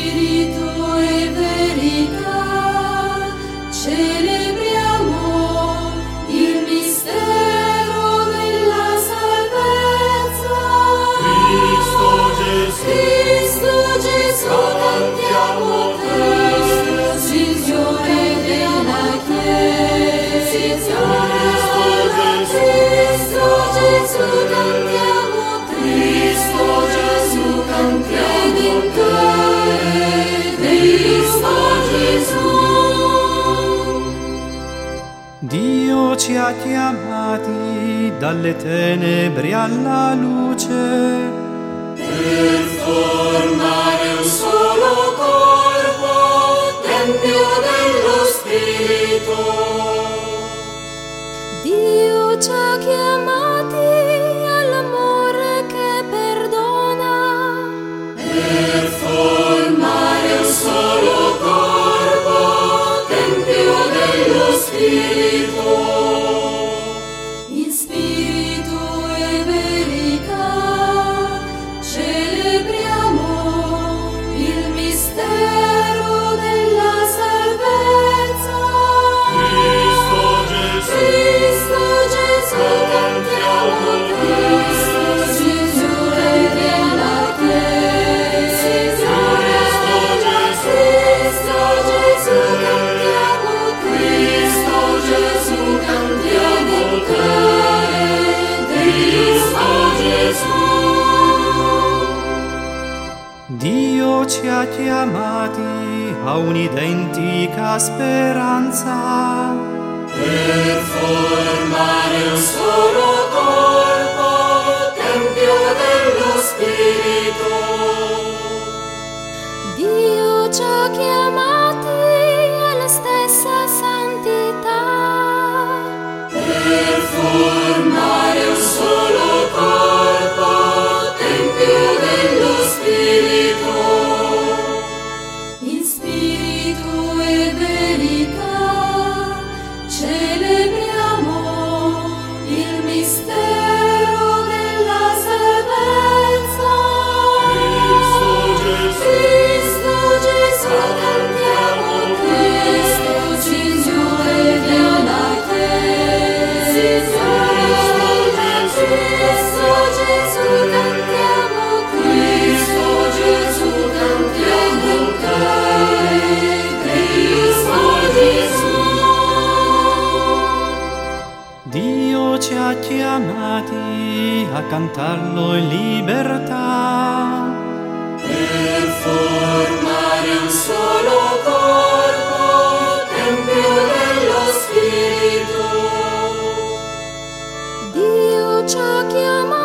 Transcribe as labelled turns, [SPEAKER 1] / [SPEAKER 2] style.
[SPEAKER 1] City.
[SPEAKER 2] Dio ci ha chiamati dalle tenebre alla luce
[SPEAKER 1] per formare un solo corpo, tempio dello Spirito. Dio ci ha chiamati
[SPEAKER 2] still ci ha chiamati a un'identica speranza.
[SPEAKER 1] Per formare un solo corpo. Ci ha chiamati a cantarlo in libertà. Per formare un solo corpo, tempio dello Spirito.
[SPEAKER 2] Dio ci ha chiamati.